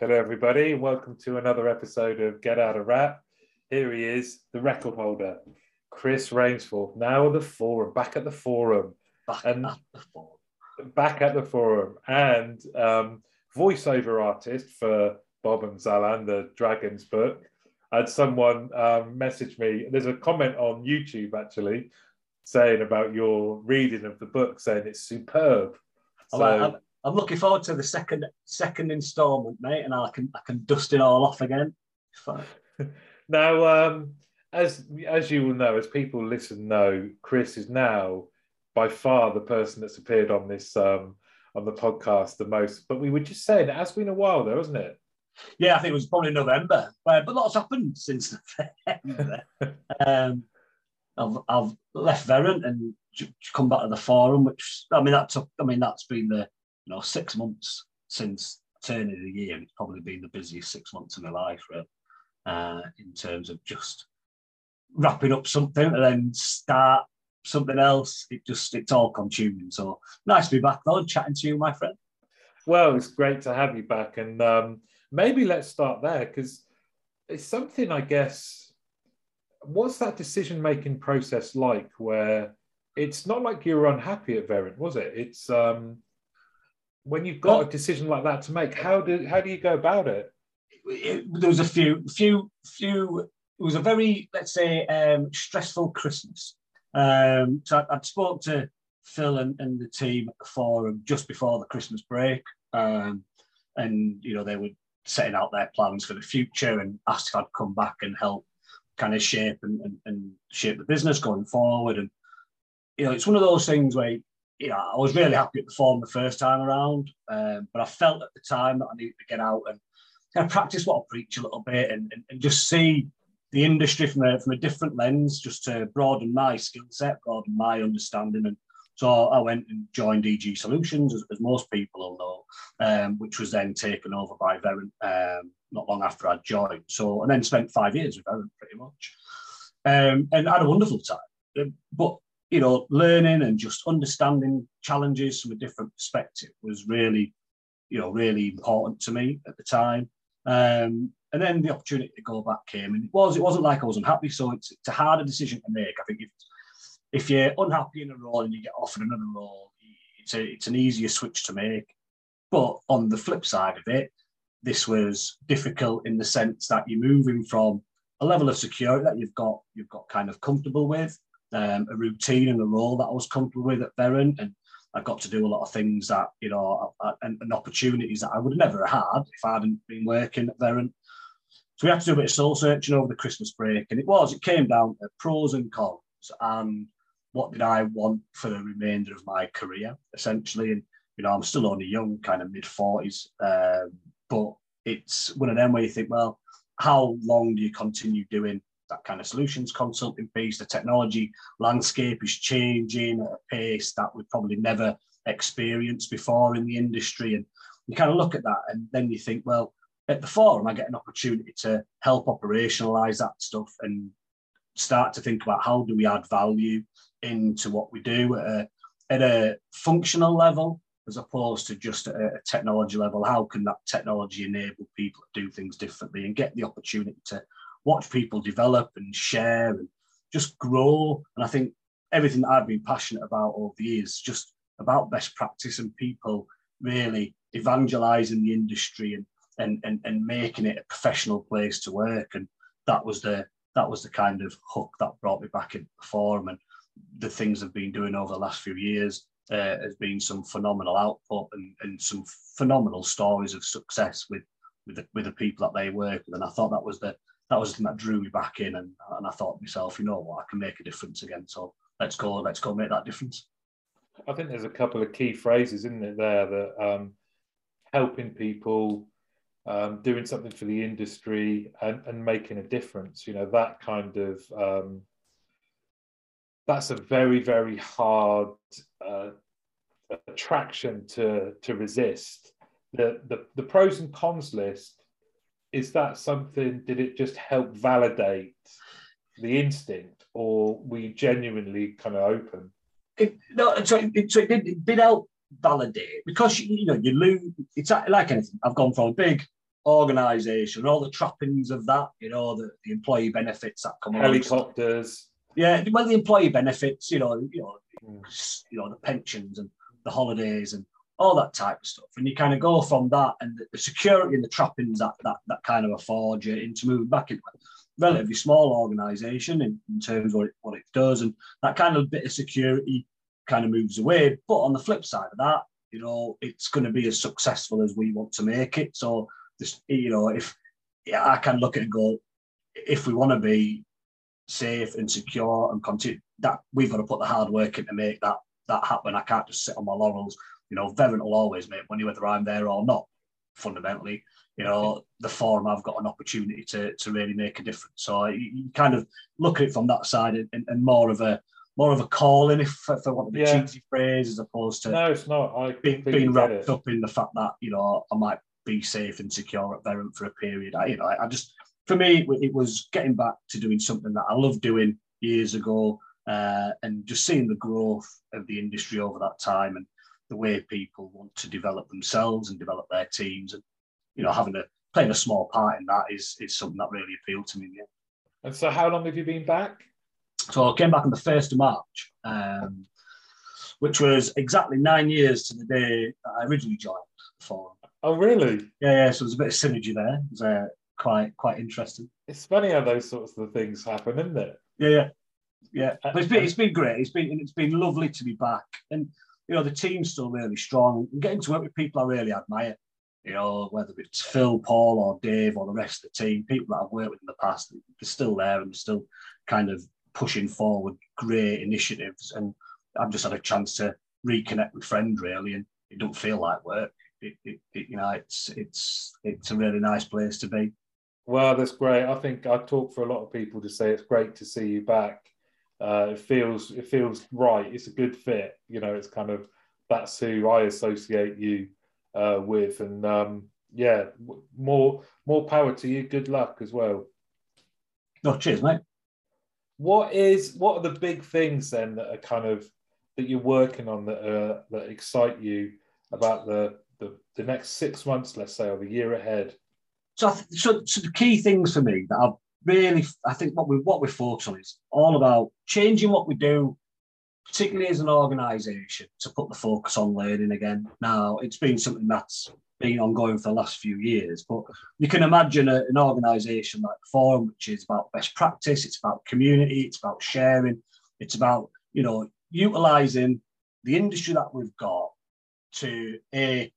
Hello, everybody, welcome to another episode of Get Out of Rap. Here he is, the record holder, Chris Rainsforth, now at the forum, back at the forum. Back And- at the forum. Back at the forum, and um, voiceover artist for Bob and Zalan, the Dragons book. And someone um, messaged me. There's a comment on YouTube actually saying about your reading of the book, saying it's superb. So- I'm, I'm looking forward to the second second instalment, mate, and I can I can dust it all off again. Now, um, as as you will know, as people listen know, Chris is now by far the person that's appeared on this um, on the podcast the most. But we were just saying it has been a while, though, hasn't it? Yeah, I think it was probably November, but, but lots happened since November. um, I've I've left Verint and come back to the forum, which I mean that took. I mean that's been the you know six months since turn of the year. It's probably been the busiest six months of my life, really, uh, in terms of just wrapping up something and then start something else. It just it's all consuming. So nice to be back though, chatting to you, my friend. Well, it's great to have you back, and um, maybe let's start there because it's something I guess. What's that decision making process like? Where it's not like you were unhappy at Verint, was it? It's um, when you've got Well- a decision like that to make. How do how do you go about it? it, there was a few, few, few. It was a very, let's say, um, stressful Christmas. Um, so I, I'd spoke to Phil and, and the team at the forum just before the Christmas break, um, and you know they were setting out their plans for the future and asked if I'd come back and help kind of shape and, and, and shape the business going forward. And you know, it's one of those things where you know I was really happy at the forum the first time around, um, but I felt at the time that I needed to get out and kind of practice what I preach a little bit and, and, and just see the industry from a, from a different lens, just to broaden my skill set, broaden my understanding. And so I went and joined EG Solutions, as, as most people will know, um, which was then taken over by Verint um, not long after I joined. So, and then spent five years with Verint pretty much. Um, and had a wonderful time. Um, But, you know, learning and just understanding challenges from a different perspective was really, you know, really important to me at the time. Um, and then the opportunity to go back came, and it was it wasn't like I was unhappy. So it's, it's a harder decision to make. I think if if you're unhappy in a role and you get offered another role, it's a it's an easier switch to make. But on the flip side of it, this was difficult in the sense that you're moving from a level of security that you've got you've got kind of comfortable with, um, a routine and a role that I was comfortable with at Verint, and I got to do a lot of things that you know and, and opportunities that I would never have never had if I hadn't been working at Verint. So we had to do a bit of soul searching over the Christmas break, and it was it came down to pros and cons and what did I want for the remainder of my career, essentially. And you know, I'm still only young, kind of mid forties, um, but it's one of them where you think, well, how long do you continue doing that kind of solutions consulting piece? The technology landscape is changing at a pace that we've probably never experienced before in the industry, and you kind of look at that, and then you think, well, at the forum, I get an opportunity to help operationalize that stuff and start to think about how do we add value into what we do at a, at a functional level as opposed to just at a technology level. How can that technology enable people to do things differently and get the opportunity to watch people develop and share and just grow? And I think everything that I've been passionate about over the years just about best practice and people really evangelizing the industry and and, and, and making it a professional place to work. And that was the that was the kind of hook that brought me back into the forum. And the things I've been doing over the last few years uh, has been some phenomenal output and, and some phenomenal stories of success with with the, with the people that they work with. And I thought that was the that was the thing that drew me back in. And, and I thought to myself, you know what, I can make a difference again. So let's go, let's go make that difference. I think there's a couple of key phrases, isn't it, there that um, helping people, um, doing something for the industry, and, and making a difference. You know, that kind of um, that's a very very hard uh, attraction to to resist. The, the the pros and cons list is that something? Did it just help validate the instinct, or were you genuinely kind of open? It, no, so it, so it did, it did help validate because you, you know you lose. It's like anything. I've gone from a big organisation, all the trappings of that, you know, the, the employee benefits that come helicopters. Yeah, well, the employee benefits, you know, you know, mm. you know, the pensions and the holidays and all that type of stuff. And you kind of go from that and the, security and the trappings that that that kind of afford you into moving back into a relatively small organisation in, in terms of what it, what it does, and that kind of bit of security kind of moves away. But on the flip side of that, you know, it's going to be as successful as we want to make it. So, this, you know, if yeah, I can look at it and go, if we want to be safe and secure and continue, that we've got to put the hard work in to make that that happen. I can't just sit on my laurels. You know, Verint will always make money whether I'm there or not. Fundamentally, you know, the forum I've got an opportunity to to really make a difference. So you, you kind of look at it from that side and, and more of a more of a calling, if, if I want to be yeah. cheesy phrase, as opposed to no, it's not. I being, being wrapped it. up in the fact that you know I might be safe and secure at Verint for a period. I, you know, I, I just for me it was getting back to doing something that I loved doing years ago, uh, and just seeing the growth of the industry over that time and the way people want to develop themselves and develop their teams, and you know, having a playing a small part in that is is something that really appealed to me. Yeah. And so, how long have you been back? So I came back on the 1st of March, um, which was exactly nine years to the day I originally joined the forum. Oh, really? Yeah, yeah. So there's a bit of synergy there. It was uh, quite quite interesting. It's funny how those sorts of things happen, isn't it? Yeah, yeah, yeah. But it's been it's been great. It's been it's been lovely to be back, and you know the team's still really strong. getting to work with people I really admire. You know, whether it's Phil, Paul, or Dave, or the rest of the team, people that I've worked with in the past, they're still there and still kind of pushing forward great initiatives. And I've just had a chance to reconnect with friends really, and it don't feel like work. It, it, it, you know, it's it's it's a really nice place to be. Well, that's great. I think I talk for a lot of people to say it's great to see you back. Uh, it feels it feels right. It's a good fit. You know, it's kind of that's who I associate you uh, with, and um, yeah, more more power to you. Good luck as well. Oh, cheers, mate. What is what are the big things then that are kind of that you're working on that uh, that excite you about the, the the next six months, let's say, or the year ahead? So, so, so the key things for me that I really, I think what we what we focus on is all about changing what we do, particularly as an organisation, to put the focus on learning again. Now, it's been something that's been ongoing for the last few years. But you can imagine a, an organisation like Forum, which is about best practice, it's about community, it's about sharing, it's about you know utilising the industry that we've got to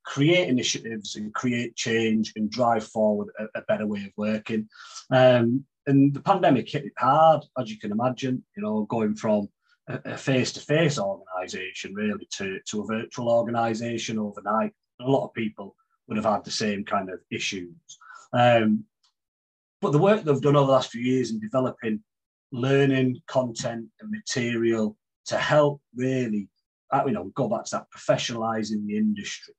create initiatives and create change and drive forward a, a better way of working. Um, and the pandemic hit it hard, as you can imagine. You know, going from a face-to-face organisation really to, to a virtual organisation overnight. a lot of people would have had the same kind of issues. Um, but the work they've done over the last few years in developing learning content and material to help really, uh, you know, go back to that professionalizing the industry,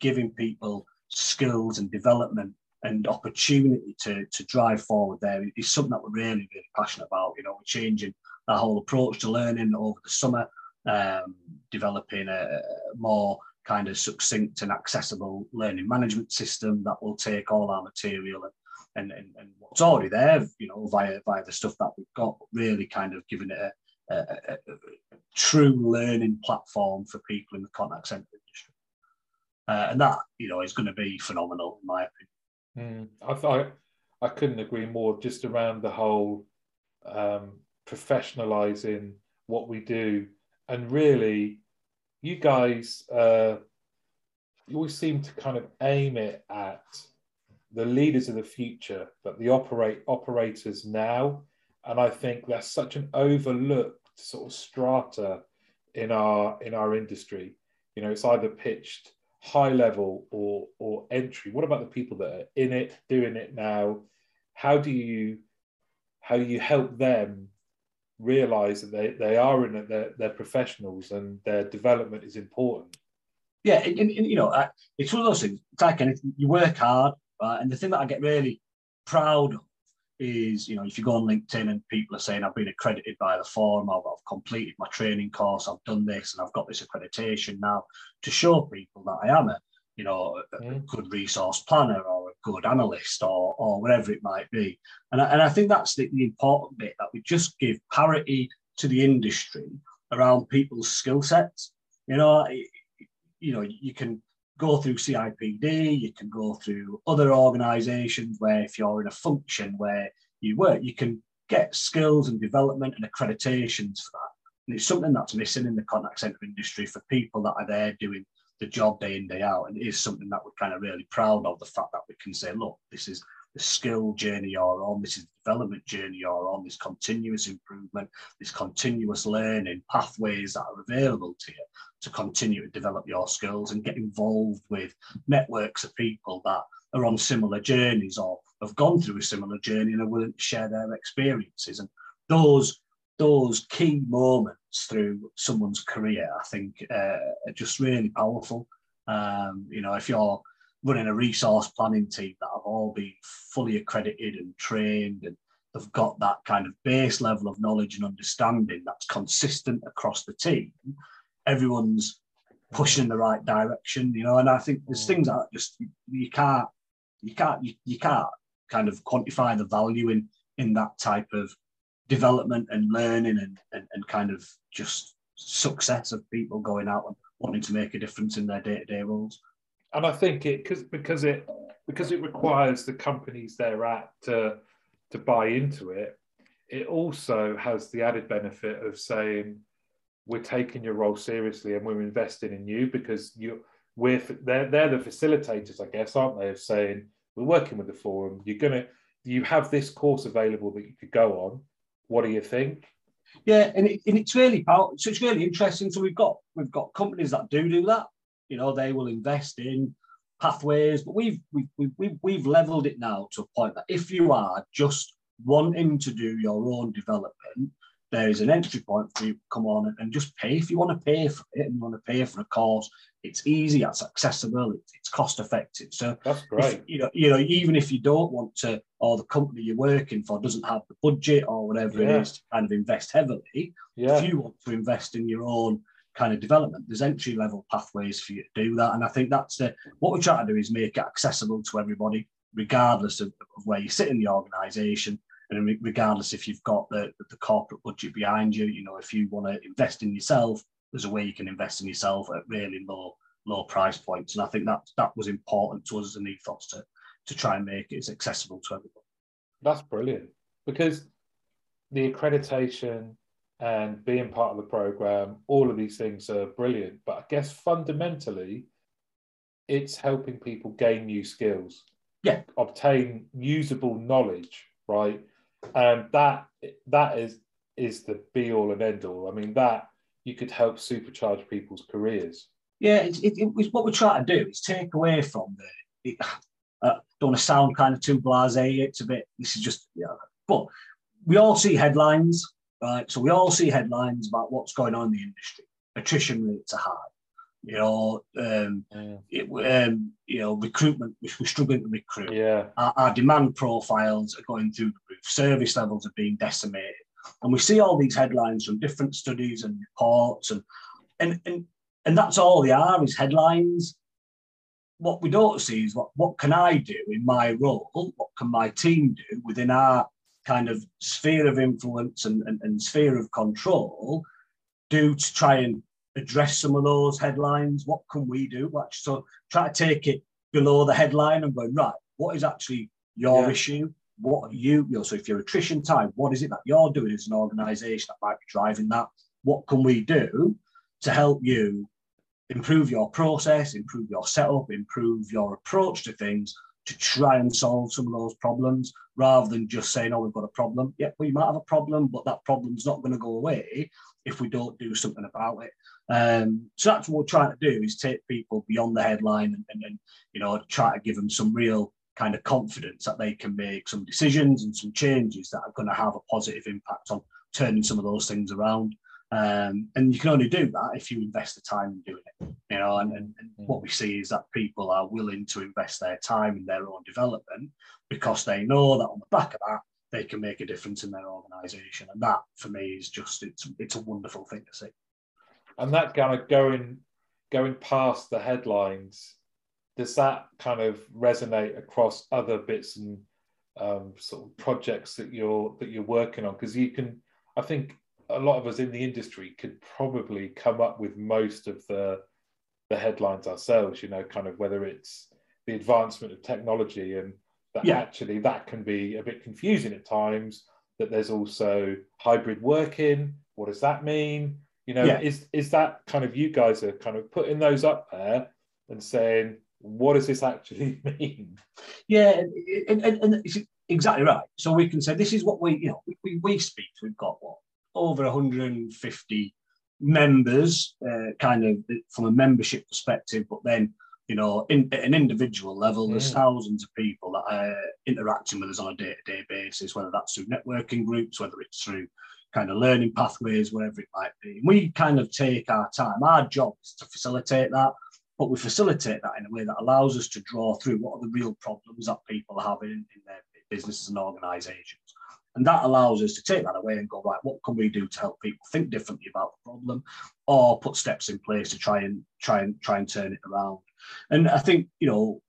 giving people skills and development and opportunity to, to drive forward there is something that we're really, really passionate about. You know, we're changing our whole approach to learning over the summer, um, developing a more kind of succinct and accessible learning management system that will take all our material and, and, and, what's already there, you know, via via the stuff that we've got, really kind of giving it a, a, a, a true learning platform for people in the contact centre industry. Uh, and that, you know, is going to be phenomenal in my opinion. Mm, I thought I couldn't agree more. Just around the whole um, professionalising what we do, and really you guys, uh, you always seem to kind of aim it at the leaders of the future, but the operate operators now. And I think that's such an overlooked sort of strata in our in our industry. You know, it's either pitched high level or or entry. What about the people that are in it, doing it now? How do you how do you help them realize that they, they are in it, they're, they're professionals and their development is important. Yeah, and, and, you know, it's one of those things. It's like anything, you work hard, right? And the thing that I get really proud of is, you know, if you go on LinkedIn and people are saying, I've been accredited by the forum, I've, I've completed my training course, I've done this, and I've got this accreditation now to show people that I am a, you know, a, a mm. good resource planner or a good analyst or, or whatever it might be. And I, and I think that's the, the important bit that we just give parity to the industry around people's skill sets. You know, you know, you can go through CIPD, you can go through other organisations where if you're in a function where you work, you can get skills and development and accreditations for that. And it's something that's missing in the contact centre industry for people that are there doing the job day in, day out. And it is something that we're kind of really proud of the fact that we can say, look, this is the skill journey you're on, this is the development journey you're on, this continuous improvement, this continuous learning pathways that are available to you to continue to develop your skills and get involved with networks of people that are on similar journeys or have gone through a similar journey and are willing to share their experiences. And those those key moments through someone's career, I think, uh, are just really powerful. Um, you know, if you're running a resource planning team that have all been fully accredited and trained and they've got that kind of base level of knowledge and understanding that's consistent across the team, everyone's pushing in the right direction, you know. And I think there's things that just you can't, you can't, you, you can't kind of quantify the value in in that type of development and learning and, and, and kind of just success of people going out and wanting to make a difference in their day-to-day roles and I think it because because it because it requires the companies they're at to to buy into it. It also has the added benefit of saying we're taking your role seriously and we're investing in you because you we're they're they're the facilitators, I guess, aren't they? Of saying we're working with the forum. You're gonna you have this course available that you could go on. What do you think? Yeah, and, it, and it's really so it's really interesting. So we've got we've got companies that do do that. You know, they will invest in pathways, but we've we've we've, we've leveled it now to a point that if you are just wanting to do your own development, there is an entry point for you to come on and just pay if you want to pay for it and you want to pay for a course. It's easy, it's accessible, it's, cost effective. So that's great. If, you know, you know, even if you don't want to, or the company you're working for doesn't have the budget or whatever yeah. it is to kind of invest heavily, yeah. if you want to invest in your own kind of development. There's entry level pathways for you to do that. And I think that's the, what we're trying to do is make it accessible to everybody, regardless of, of where you sit in the organization. And regardless if you've got the, the corporate budget behind you, you know, if you want to invest in yourself, there's a way you can invest in yourself at really low low price points. And I think that that was important to us as an ethos to to try and make it as accessible to everybody. That's brilliant because the accreditation and being part of the program, all of these things are brilliant. But I guess fundamentally, it's helping people gain new skills, yeah, obtain usable knowledge, right? And that that is is the be all and end all. I mean, that you could help supercharge people's careers. Yeah, it's, it, it's what we're trying to do is take away from the. Uh, don't want to sound kind of too blasé. It's a bit. This is just yeah, but we all see headlines right? So we all see headlines about what's going on in the industry. Attrition rates are high. You know, um, yeah. it, um, you know, recruitment. We're struggling to recruit. Yeah, our, our, demand profiles are going through the roof. Service levels are being decimated, and we see all these headlines from different studies and reports, and and and and that's all they are is headlines. What we don't see is what what can I do in my role? What can my team do within our kind of sphere of influence and, and, and sphere of control do to try and address some of those headlines? What can we do? So try to take it below the headline and go, right, what is actually your yeah. issue? What are you, you know, so if you're attrition time, what is it that you're doing as an organization that might be driving that? What can we do to help you improve your process, improve your setup, improve your approach to things to try and solve some of those problems rather than just saying, oh, we've got a problem. Yeah, we might have a problem, but that problem's not going to go away if we don't do something about it. Um, so that's what we're trying to do is take people beyond the headline and, and, and, you know, try to give them some real kind of confidence that they can make some decisions and some changes that are going to have a positive impact on turning some of those things around. Um, and you can only do that if you invest the time in doing it. You know, and, and, and, mm. what we see is that people are willing to invest their time in their own development because they know that on the back of that they can make a difference in their organisation. And that for me is just it's it's a wonderful thing to see. And that kind of going going past the headlines, does that kind of resonate across other bits and um, sort of projects that you're that you're working on? Because you can, I think, a lot of us in the industry could probably come up with most of the the headlines ourselves. You know, kind of whether it's the advancement of technology and that yeah. actually that can be a bit confusing at times. That there's also hybrid working. What does that mean? You know, yeah. is is that kind of you guys are kind of putting those up there and saying, what does this actually mean? Yeah, and, and, and exactly right. So we can say this is what we, you know, we, we speak. We've got what over 150 members, uh, kind of from a membership perspective, but then you know, in, at an individual level, there's mm. thousands of people that are interacting with us on a day-to-day basis, whether that's through networking groups, whether it's through kind of learning pathways, whatever it might be. We kind of take our time. Our job is to facilitate that, but we facilitate that in a way that allows us to draw through what are the real problems that people are having in, in their businesses and organisations. And that allows us to take that away and go, right, what can we do to help people think differently about the problem or put steps in place to try and try and try and turn it around. And I think, you know,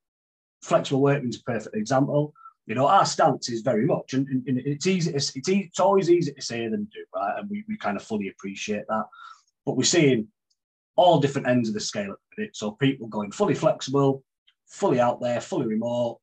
flexible working is a perfect example. You know, our stance is very much, and, and it's easy. It's, it's, it's always easy to say than do, right? And we, we kind of fully appreciate that. But we're seeing all different ends of the scale at the minute. So people going fully flexible, fully out there, fully remote,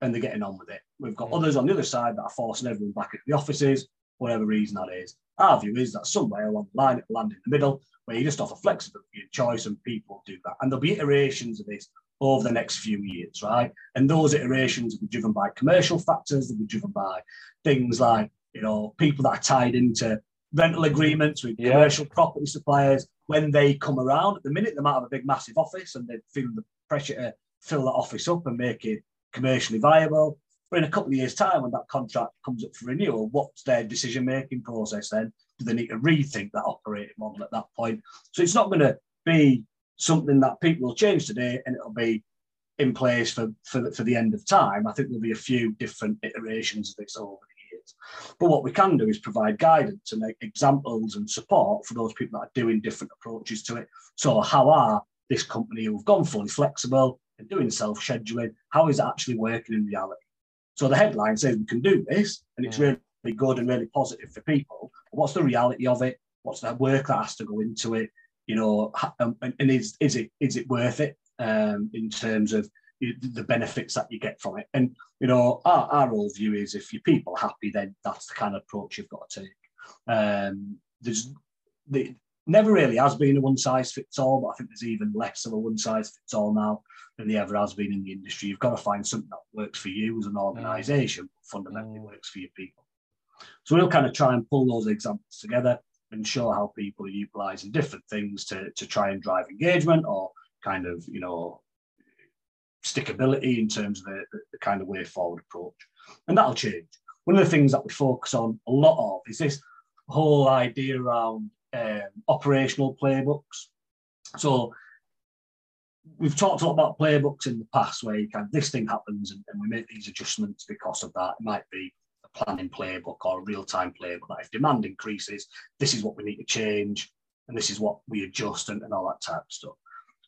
and they're getting on with it. We've got hmm. others on the other side that are forcing everyone back into the offices, whatever reason that is. Our view is that somewhere along the line it will land in the middle where you just offer flexibility and choice and people do that. And there'll be iterations of this over the next few years, right? And those iterations will be driven by commercial factors, they'll be driven by things like, you know, people that are tied into rental agreements with yeah. commercial property suppliers when they come around. At the minute, they might have a big, massive office and they're feeling the pressure to fill that office up and make it commercially viable. But in a couple of years' time, when that contract comes up for renewal, what's their decision making process then? Do they need to rethink that operating model at that point? So it's not going to be something that people will change today and it'll be in place for, for, the, for the end of time. I think there'll be a few different iterations of this over the years. But what we can do is provide guidance and examples and support for those people that are doing different approaches to it. So, how are this company who've gone fully flexible and doing self scheduling, how is it actually working in reality? So, the headline says we can do this and it's really good and really positive for people. What's the reality of it? What's the work that has to go into it? You know, um, and, and is is it is it worth it um, in terms of the benefits that you get from it? And you know, our, our whole view is if your people are happy, then that's the kind of approach you've got to take. Um, there's the, never really has been a one size fits all, but I think there's even less of a one size fits all now than there ever has been in the industry. You've got to find something that works for you as an organisation, but fundamentally mm. works for your people. So we'll kind of try and pull those examples together and show how people are utilizing different things to, to try and drive engagement or kind of, you know, stickability in terms of the, the, the kind of way forward approach. And that'll change. One of the things that we focus on a lot of is this whole idea around um, operational playbooks. So we've talked a lot about playbooks in the past where you kind of this thing happens and, and we make these adjustments because of that. It might be a planning playbook or a real-time playbook that if demand increases, this is what we need to change and this is what we adjust and, and all that type of stuff.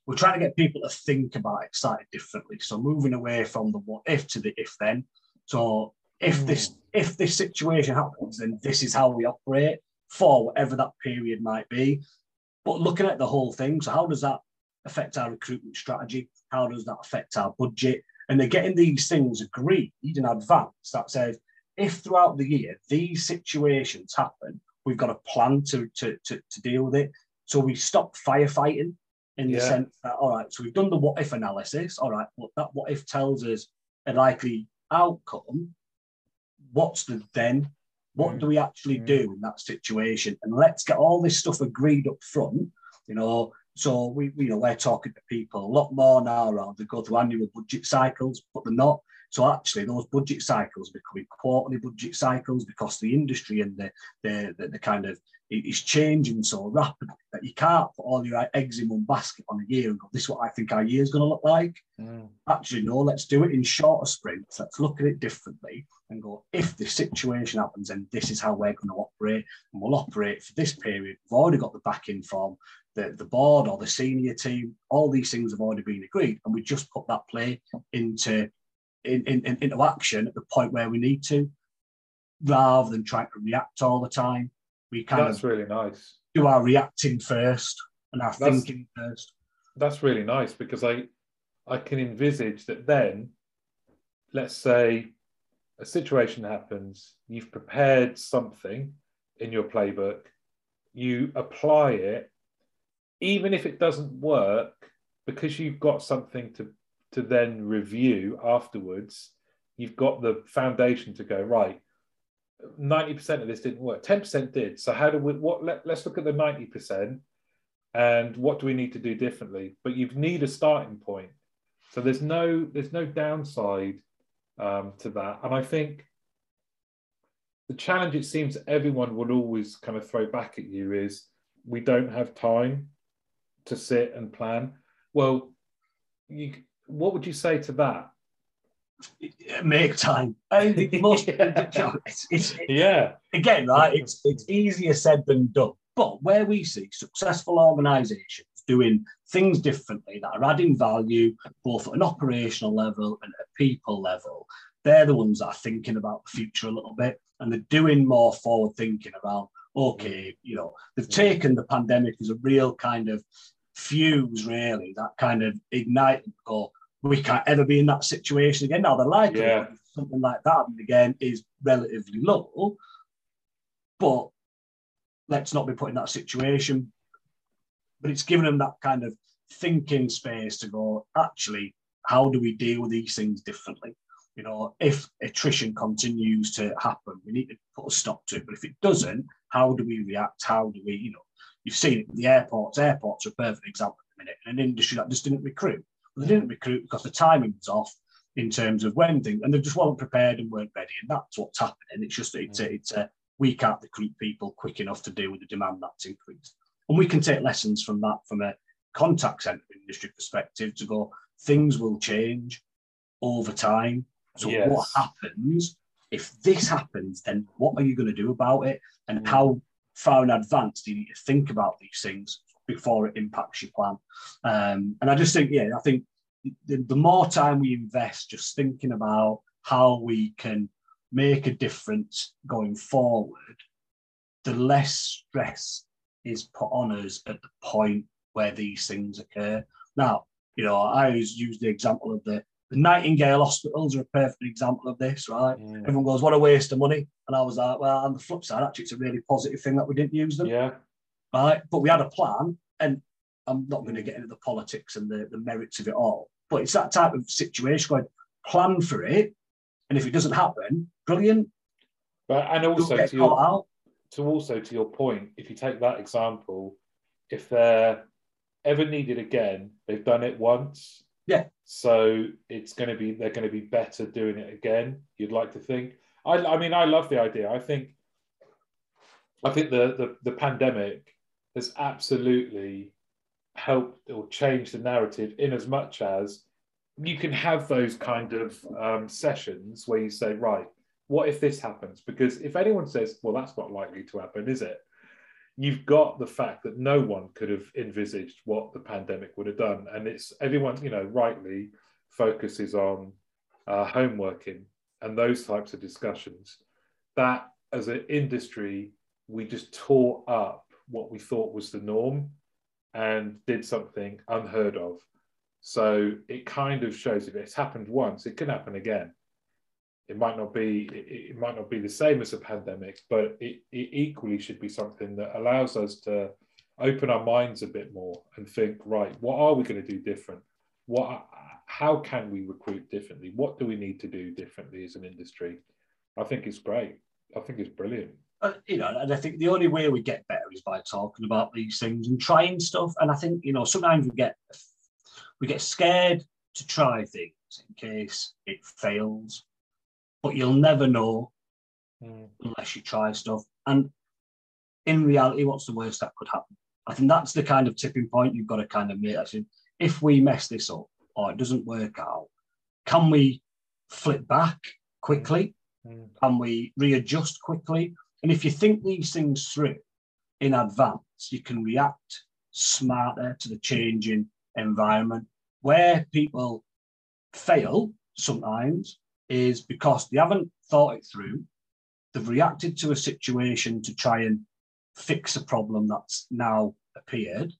We're trying to get people to think about it slightly differently. So moving away from the what if to the if then. So if mm. this if this situation happens, then this is how we operate for whatever that period might be. But looking at the whole thing, so how does that affect our recruitment strategy? How does that affect our budget? And they're getting these things agreed in advance that says, if throughout the year these situations happen, we've got a plan to, to, to, to deal with it. So we stop firefighting in yeah. the sense that, all right, so we've done the what if analysis. All right, well, that what if tells us a likely outcome. What's the then? What mm. do we actually mm. do in that situation? And let's get all this stuff agreed up front. You know, so we, you know, we're talking to people a lot more now around. They go through annual budget cycles, but they're not. So actually, those budget cycles becoming quarterly budget cycles because the industry and the the, the, the kind of it's changing so rapidly that you can't put all your eggs in one basket on a year and go, this is what I think our year is going to look like. Mm. Actually, no, let's do it in shorter sprints. Let's look at it differently and go, if this situation happens, then this is how we're going to operate. And we'll operate for this period. We've already got the backing from the, the board or the senior team, all these things have already been agreed. And we just put that play into, in, in, into action at the point where we need to, rather than trying to react all the time. We kind That's of really nice. do our reacting first and our That's- thinking first. That's really nice because I I can envisage that then, let's say a situation happens, you've prepared something in your playbook, you apply it, even if it doesn't work, because you've got something to to then review afterwards, you've got the foundation to go, right. 90% of this didn't work. 10% did. So how do we what let, let's look at the 90% and what do we need to do differently? But you need a starting point. So there's no there's no downside um, to that. And I think the challenge it seems everyone will always kind of throw back at you is we don't have time to sit and plan. Well, you what would you say to that? Make time. I think the most, Yeah. it's, it's, Yeah. again, right, it's it's easier said than done. But where we see successful organisations doing things differently that are adding value both at an operational level and at a people level, they're the ones that are thinking about the future a little bit and they're doing more forward thinking around, okay, mm. you know, they've mm. taken the pandemic as a real kind of fuse, really, that kind of ignite go, we can't ever be in that situation again. Now, the likelihood Yeah. of something like that happening again is relatively low, but let's not be put in that situation. But it's given them that kind of thinking space to go, actually, how do we deal with these things differently? You know, if attrition continues to happen, we need to put a stop to it. But if it doesn't, how do we react? How do we, you know, you've seen it with the airports. Airports are a perfect example at the minute, in an industry that just didn't recruit. Well, they didn't recruit because the timing was off in terms of when things, and they just weren't prepared and weren't ready. And that's what's happening. It's just, it's a, mm. it's a, we can't recruit people quick enough to deal with the demand that's increased. And we can take lessons from that from a contact center industry perspective to go, things will change over time. So Yes. what happens if this happens, then what are you going to do about it? And Mm. how far in advance do you need to think about these things before it impacts your plan? Um, and I just think, yeah, I think the, the more time we invest just thinking about how we can make a difference going forward, the less stress is put on us at the point where these things occur. Now, you know, I always use the example of the, the Nightingale hospitals are a perfect example of this, right? Mm. Everyone goes, what a waste of money. And I was like, well, on the flip side, actually, it's a really positive thing that we didn't use them, Yeah. right? But we had a plan, and I'm not going to get into the politics and the, the merits of it all. But it's that type of situation going, plan for it. And if it doesn't happen, brilliant. But and also to your to also to your point, if you take that example, if they're ever needed again, they've done it once. Yeah. So it's going to be they're going to be better doing it again. You'd like to think. I, I mean, I love the idea. I think. I think the the, the pandemic has absolutely helped or changed the narrative in as much as you can have those kind of um, sessions where you say, right, what if this happens? Because if anyone says, well, that's not likely to happen, is it? You've got the fact that no one could have envisaged what the pandemic would have done. And it's everyone, you know, rightly focuses on uh, home working and those types of discussions. That as an industry, we just tore up what we thought was the norm and did something unheard of. So it kind of shows if it's happened once, it can happen again it might not be it, it might not be the same as a pandemic but it, it equally should be something that allows us to open our minds a bit more and think right what are we going to do different? What how can we recruit differently? What do we need to do differently as an industry? I think it's great. I think it's brilliant. Uh, you know, and I think the only way we get better is by talking about these things and trying stuff. And I think you know sometimes we get we get scared to try things in case it fails, but you'll never know unless you try stuff. And in reality, what's the worst that could happen? I think that's the kind of tipping point you've got to kind of make. I think if we mess this up or it doesn't work out, can we flip back quickly? Mm. Can we readjust quickly? And if you think these things through in advance, you can react smarter to the changing environment. Where people fail sometimes is because they haven't thought it through. They've reacted to a situation to try and fix a problem that's now appeared.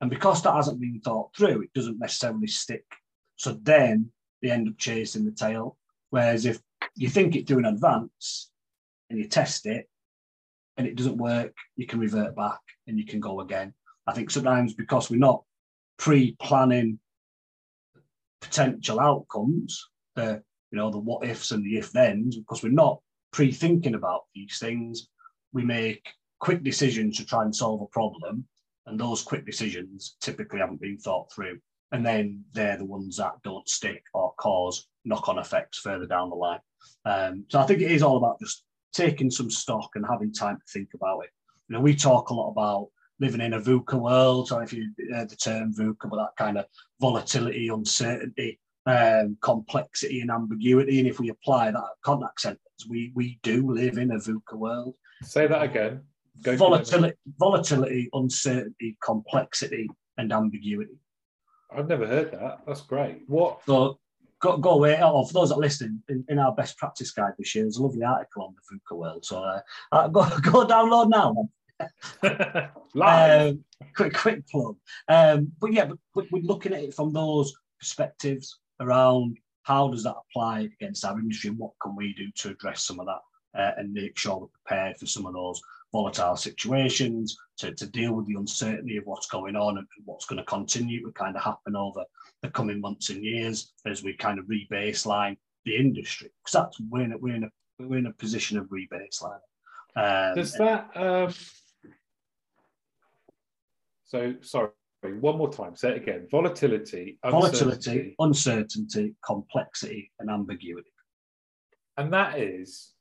And because that hasn't been thought through, it doesn't necessarily stick. So then they end up chasing the tail. Whereas if you think it through in advance and you test it and it doesn't work, you can revert back and you can go again. I think sometimes because we're not pre-planning potential outcomes, the you know the what ifs and the if thens, because we're not pre-thinking about these things, we make quick decisions to try and solve a problem, and those quick decisions typically haven't been thought through, and then they're the ones that don't stick or cause knock-on effects further down the line. Um, so I think it is all about just taking some stock and having time to think about it. You know, we talk a lot about living in a VUCA world, or if you heard the term VUCA, but that kind of volatility, uncertainty, um, complexity, and ambiguity. And if we apply that contact centers, we we do live in a VUCA world. Say that again. Go volatility, volatility, uncertainty, complexity, and ambiguity. I've never heard that. That's great. What? So go, go away. Oh, for those that listen, in, in, our best practice guide this year, there's a lovely article on the VUCA world. So uh, uh, go, go download now. um, quick, quick plug. Um, but yeah, but we're looking at it from those perspectives around how does that apply against our industry and what can we do to address some of that uh, and make sure we're prepared for some of those volatile situations to, to deal with the uncertainty of what's going on and what's going to continue to kind of happen over the coming months and years as we kind of re-baseline the industry because that's we're in a, we're in a we're in a position of re-baseline. Um, Does that um, so sorry, one more time. Say it again. Volatility, volatility, uncertainty, uncertainty complexity, and ambiguity. And that is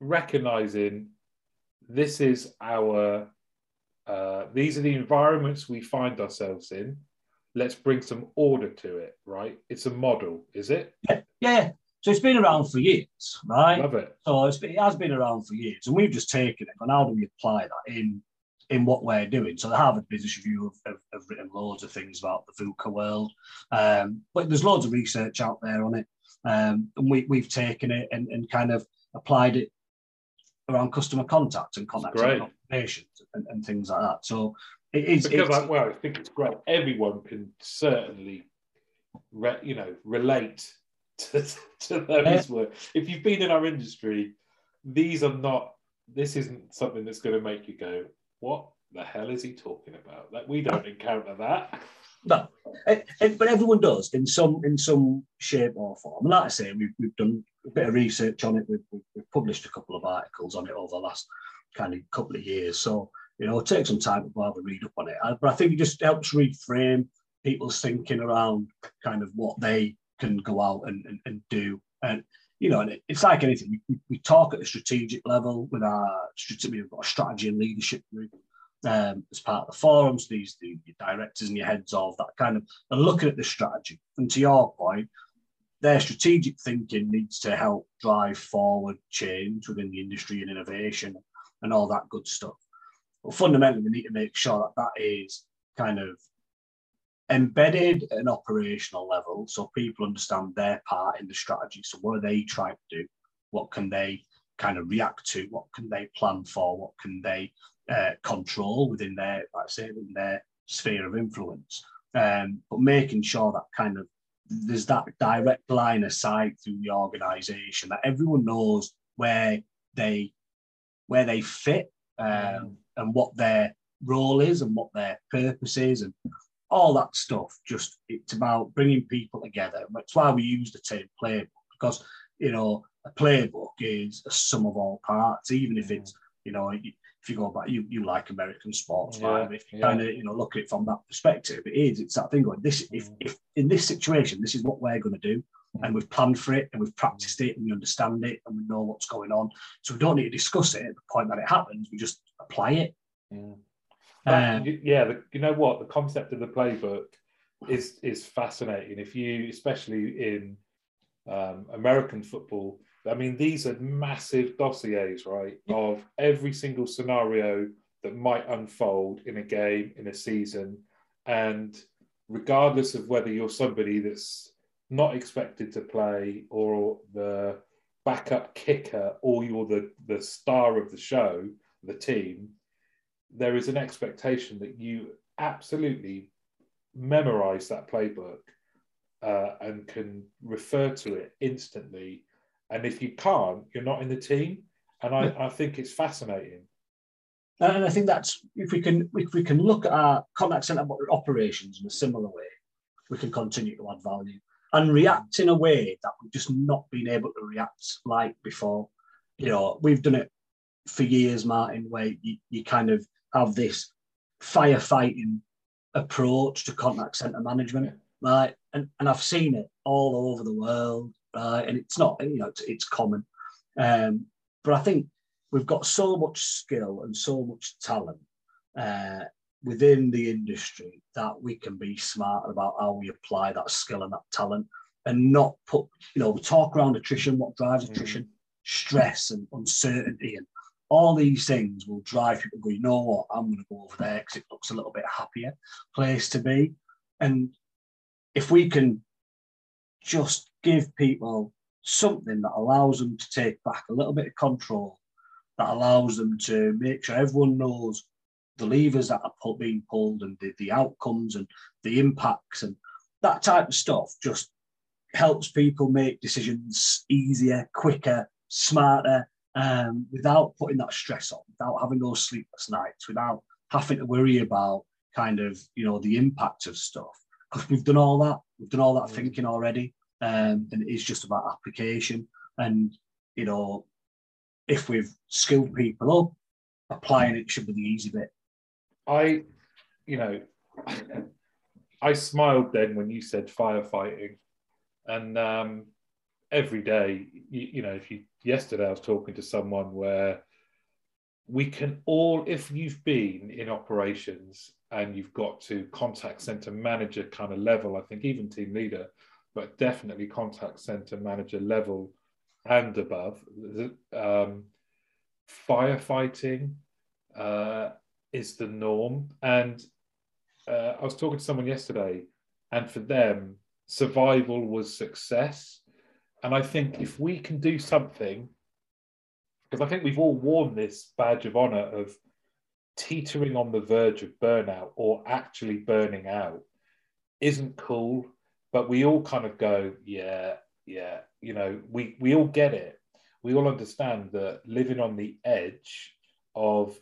recognizing this is our uh, these are the environments we find ourselves in. Let's bring some order to it, right? It's a model, is it? Yeah, yeah. So it's been around for years, right? Love it. So been, it has been around for years, and we've just taken it. And how do we apply that in in what we're doing. So the Harvard Business Review have, have, have written loads of things about the VUCA world, um, but there's loads of research out there on it, um, and we, we've taken it and, and kind of applied it around customer contact and contact operations and, and, things like that. So it is because I, well, I think it's great. Everyone can certainly, re, you know, relate to, to those work. If you've been in our industry, these are not. This isn't something that's going to make you go, what the hell is he talking about? That we don't encounter that. No, it, it, but everyone does in some in some shape or form. And like I say, we've, we've done a bit of research on it. We've, we've published a couple of articles on it over the last kind of couple of years. So you know, take some time to have a read up on it. Uh, but I think it just helps reframe people's thinking around kind of what they can go out and, and, and do. And you know, and it's like anything. We, we talk at a strategic level with our we've got a strategy and leadership group um, as part of the forums. These the your directors and your heads of that kind of are looking at the strategy. And to your point, their strategic thinking needs to help drive forward change within the industry and innovation and all that good stuff. But fundamentally, we need to make sure that that is kind of embedded at an operational level so people understand their part in the strategy. So, what are they trying to do? What can they kind of react to? What can they plan for? What can they uh, control within their, like I say, in their sphere of influence? Um, but making sure that kind of there's that direct line of sight through the organisation that everyone knows where they where they fit um, mm. and what their role is and what their purpose is and all that stuff. Just it's about bringing people together. That's why we use the term playbook because you know a playbook is a sum of all parts, even if it's you know if you go back, you, you like American sports, yeah, right? If you yeah. kind of you know look at it from that perspective, it is. It's that thing going. This if, mm. if in this situation, this is what we're going to do, and we've planned for it, and we've practiced it, and we understand it, and we know what's going on. So we don't need to discuss it at the point that it happens. We just apply it. Yeah. Um, yeah, the, you know what? The concept of the playbook is is fascinating. If you, especially in um, American football, I mean, these are massive dossiers, right? Of every single scenario that might unfold in a game, in a season. And regardless of whether you're somebody that's not expected to play or the backup kicker or you're the, the star of the show, the team, there is an expectation that you absolutely memorize that playbook uh, and can refer to it instantly. And if you can't, you're not in the team. And I, I think it's fascinating. And I think that's if we can if we can look at our contact centre operations in a similar way, we can continue to add value and react in a way that we've just not been able to react like before. You know, we've done it for years, Martin, where you, you kind of have this firefighting approach to contact center management, right? And and I've seen it all over the world, right? And it's not, you know, it's, it's common. Um, but I think we've got so much skill and so much talent uh, within the industry that we can be smart about how we apply that skill and that talent and not put, you know, we talk around attrition, what drives mm. attrition, mm. stress and uncertainty and all these things will drive people to go, you know what, I'm going to go over there because it looks a little bit happier place to be. And if we can just give people something that allows them to take back a little bit of control, that allows them to make sure everyone knows the levers that are being pulled and the, the outcomes and the impacts and that type of stuff just helps people make decisions easier, quicker, smarter, um, without putting that stress on, without having those sleepless nights, without having to worry about kind of you know the impact of stuff. Because we've done all that, we've done all that mm. thinking already, um, and it is just about application. And you know, if we've skilled people up, applying it should be the easy bit. I, you know, I smiled then when you said firefighting, and um, every day, you, you know, if you yesterday I was talking to someone where we can all, if you've been in operations and you've got to contact center manager kind of level, I think even team leader, but definitely contact center manager level and above, um, firefighting uh, is the norm. And uh, I was talking to someone yesterday, and for them, survival was success. And I think if we can do something, because I think we've all worn this badge of honor of teetering on the verge of burnout or actually burning out, isn't cool. But we all kind of go, yeah, yeah, you know, we, we all get it. We all understand that living on the edge of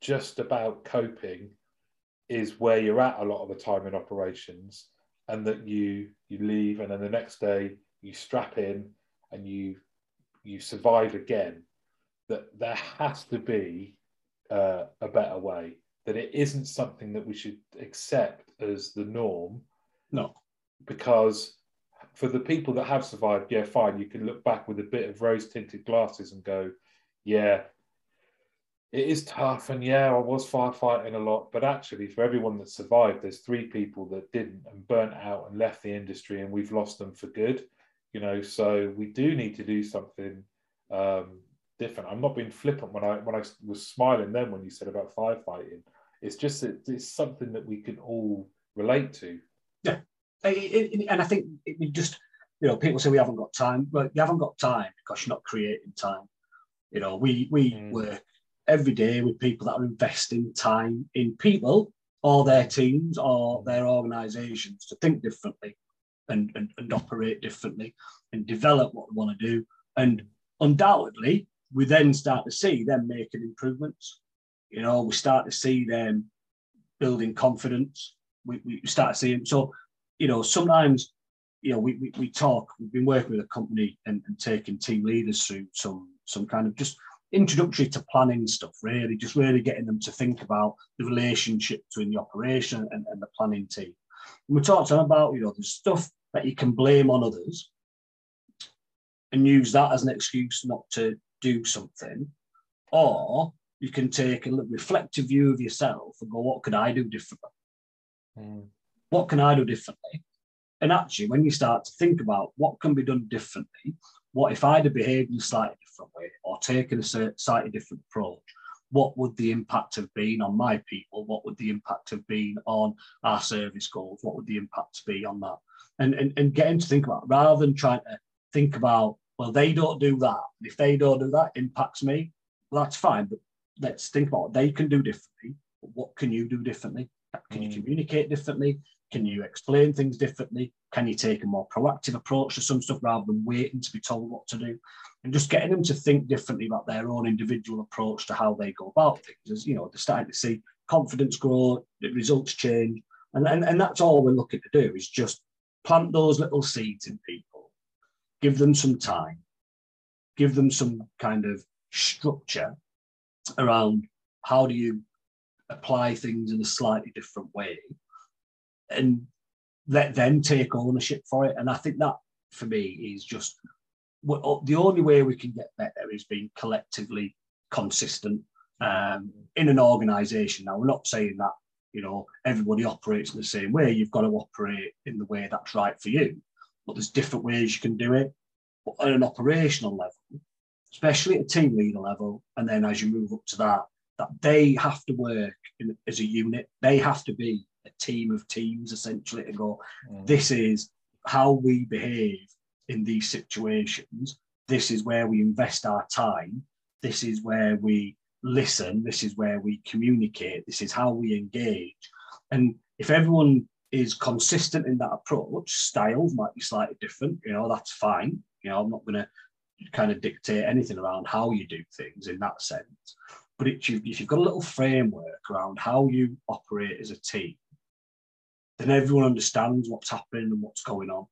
just about coping is where you're at a lot of the time in operations and that you you leave and then the next day you strap in and you you survive again that there has to be uh, a better way that it isn't something that we should accept as the norm. No. Because for the people that have survived yeah fine you can look back with a bit of rose tinted glasses and go yeah it is tough and yeah i was firefighting a lot but actually for everyone that survived there's three people that didn't and burnt out and left the industry and we've lost them for good you know so we do need to do something um, different. I'm not being flippant when i when i was smiling then when you said about firefighting. It's just that it's something that we can all relate to. Yeah. And i think it just you know people say we haven't got time. But you haven't got time because you're not creating time. You know we we mm. work every day with people that are investing time in people or their teams or their organizations to think differently and, and, and operate differently and develop what they want to do. And undoubtedly, we then start to see them making improvements. You know, we start to see them building confidence. We, we start to see them. So, you know, sometimes, you know, we, we, we talk, we've been working with a company and, and taking team leaders through some some kind of just introductory to planning stuff, really, just really getting them to think about the relationship between the operation and, and the planning team. And we talked to them about, you know, the stuff that you can blame on others and use that as an excuse not to do something. Or you can take a reflective view of yourself and go, what could I do differently? Mm. What can I do differently? And actually, when you start to think about what can be done differently, what if I'd have behaved in a slightly different way or taken a slightly different approach? What would the impact have been on my people? What would the impact have been on our service goals? What would the impact be on that? And, and, and getting to think about rather than trying to think about, well, they don't do that. If they don't do that, impacts me. Well, that's fine. But let's think about what they can do differently. What can you do differently? Can you mm. communicate differently? Can you explain things differently? Can you take a more proactive approach to some stuff rather than waiting to be told what to do? And just getting them to think differently about their own individual approach to how they go about things. As you know, they're starting to see confidence grow, the results change. And, and, and that's all we're looking to do is just plant those little seeds in people, give them some time, give them some kind of structure around how do you apply things in a slightly different way and let them take ownership for it. And I think that for me is just the only way we can get better is being collectively consistent um, in an organization. Now, we're not saying that, you know, everybody operates in the same way. You've got to operate in the way that's right for you. But there's different ways you can do it. But at an operational level, especially at a team leader level, and then as you move up to that, that they have to work in, as a unit. They have to be a team of teams essentially to go, mm. this is how we behave in these situations. This is where we invest our time. This is where we listen. This is where we communicate. This is how we engage. And if everyone is consistent in that approach, styles might be slightly different. You know, that's fine. You know, I'm not going to kind of dictate anything around how you do things in that sense. But if you've, if you've got a little framework around how you operate as a team, then everyone understands what's happening and what's going on.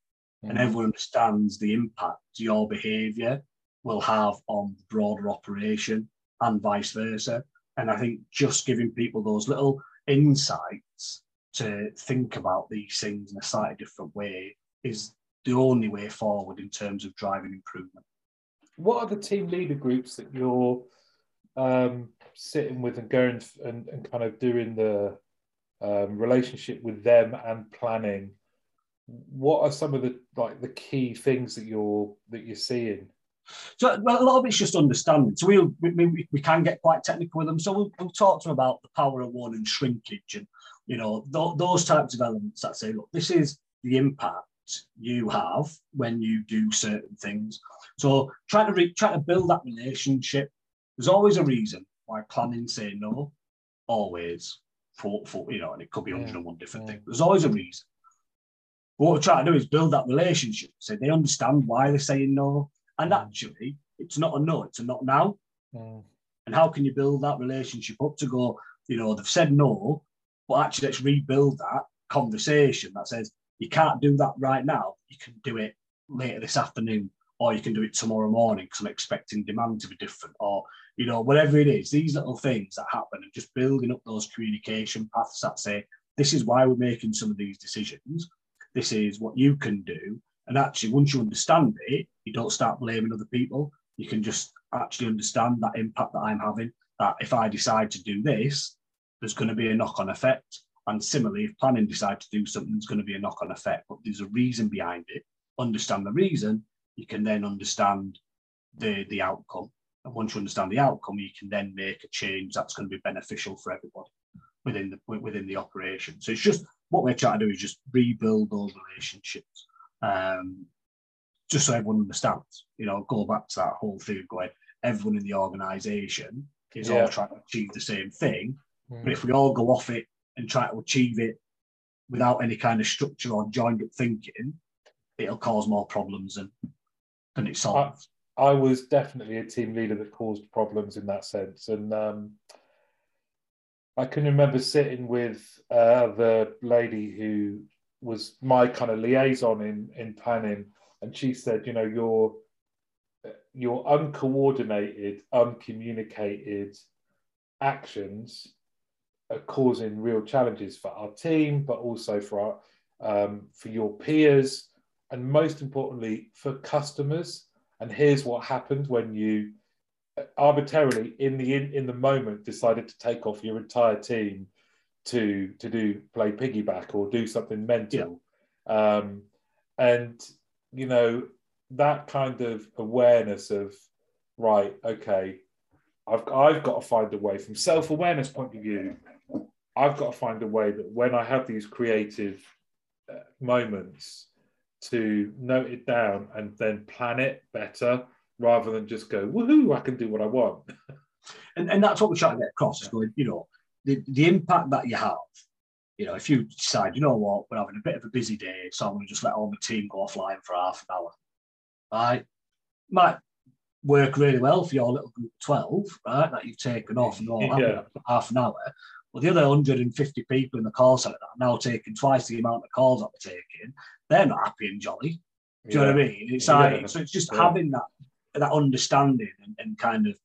Mm. And everyone understands the impact your behavior will have on the broader operation and vice versa. And I think just giving people those little insights to think about these things in a slightly different way is the only way forward in terms of driving improvement. What are the team leader groups that you're um, sitting with and going and, and kind of doing the um, relationship with them and planning what are some of the like the key things that you're that you're seeing? So well, a lot of it's just understanding. So we'll, we, we can get quite technical with them. So we'll, we'll talk to them about the power of one and shrinkage and you know th- those types of elements that say look this is the impact you have when you do certain things. So trying to re- try to build that relationship there's always a reason why planning say no always for, for you know, and it could be 101 different yeah. things. There's always a reason. what we're trying to do is build that relationship so they understand why they're saying no. And mm. actually, it's not a no, it's a not now. Mm. And how can you build that relationship up to go, you know, they've said no, but actually let's rebuild that conversation that says you can't do that right now. You can do it later this afternoon, or you can do it tomorrow morning because I'm expecting demand to be different, or you know, whatever it is, these little things that happen and just building up those communication paths that say, this is why we're making some of these decisions. This is what you can do. And actually, once you understand it, you don't start blaming other people. You can just actually understand that impact that I'm having. That if I decide to do this, there's going to be a knock on effect. And similarly, if planning decide to do something, there's going to be a knock on effect. But there's a reason behind it. Understand the reason, you can then understand the the outcome and once you understand the outcome, you can then make a change that's going to be beneficial for everybody within the within the operation. So it's just what we're trying to do is just rebuild those relationships, um, just so everyone understands. You know, go back to that whole thing of going, everyone in the organisation is yeah. all trying to achieve the same thing. Mm. But if we all go off it and try to achieve it without any kind of structure or joined up thinking, it'll cause more problems than than it solves. I was definitely a team leader that caused problems in that sense. And um, I can remember sitting with uh, the lady who was my kind of liaison in, in planning, and she said, you know, your your uncoordinated, uncommunicated actions are causing real challenges for our team, but also for our um, for your peers, and most importantly for customers and here's what happened when you arbitrarily in the in, in the moment decided to take off your entire team to to do play piggyback or do something mental yeah. um, and you know that kind of awareness of right okay I've I've got to find a way from self awareness point of view. I've got to find a way that when I have these creative uh, moments, to note it down and then plan it better rather than just go woohoo, I can do what I want. And, and that's what we're trying to get across. Is going, you know, the, the impact that you have. You know, if you decide, you know what, we're having a bit of a busy day, so I'm going to just let all my team go offline for half an hour. Right, might work really well for your little group of 12, right, that you've taken off and all yeah. half an hour. Well, the other 150 people in the call centre that are now taking twice the amount of calls that we're taking, they're not happy and jolly. Do you know what I mean? It's like, yeah. so it's just yeah. having that that understanding and, and kind of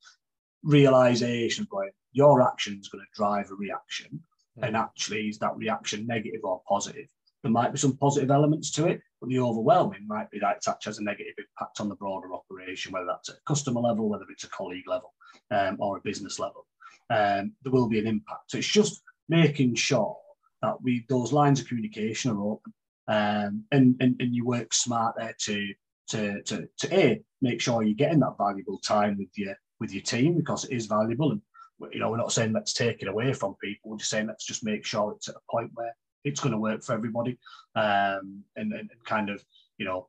realization of going, your action is going to drive a reaction. Mm. And actually, is that reaction negative or positive? There might be some positive elements to it, but the overwhelming might be that it actually has a negative impact on the broader operation, whether that's at a customer level, whether it's a colleague level, um, or a business level um, there will be an impact. So it's just making sure that we those lines of communication are open um, and, and and you work smart there to to to to a make sure you're getting that valuable time with your with your team because it is valuable and you know we're not saying let's take it away from people we're just saying let's just make sure it's at a point where it's going to work for everybody um, and, and kind of you know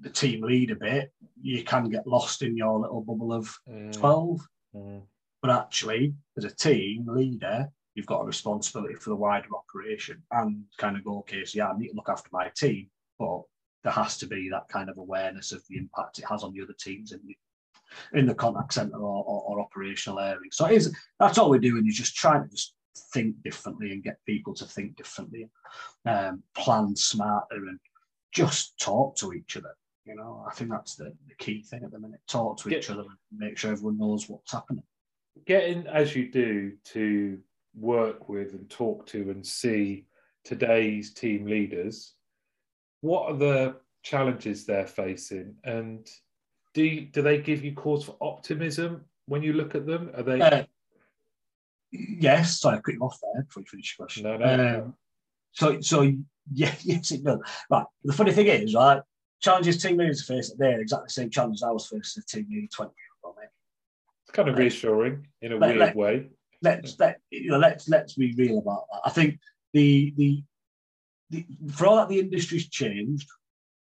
the team lead a bit you can get lost in your little bubble of mm. 12 mm. But actually, as a team leader, you've got a responsibility for the wider operation and kind of go, okay, so yeah, I need to look after my team, but there has to be that kind of awareness of the impact it has on the other teams in the in the contact center or, or, or operational area. So it is that's all we're doing is just trying to just think differently and get people to think differently, um, plan smarter, and just talk to each other. You know, I think that's the, the key thing at the minute. Talk to each other and make sure everyone knows what's happening getting as you do to work with and talk to and see today's team leaders, what are the challenges they're facing, and do you, do they give you cause for optimism when you look at them? Are they? Uh, yes, sorry, I cut you off there before you finish your question. No, no. Um, no. So, so yeah, yes, it does. Right. The funny thing is, right, challenges team leaders face they're exactly the same challenges I was facing as a team leader 20 it's kind of reassuring in a let, weird let, way. Let's let you know, let's let's be real about that. I think the the, the for all that the industry's changed,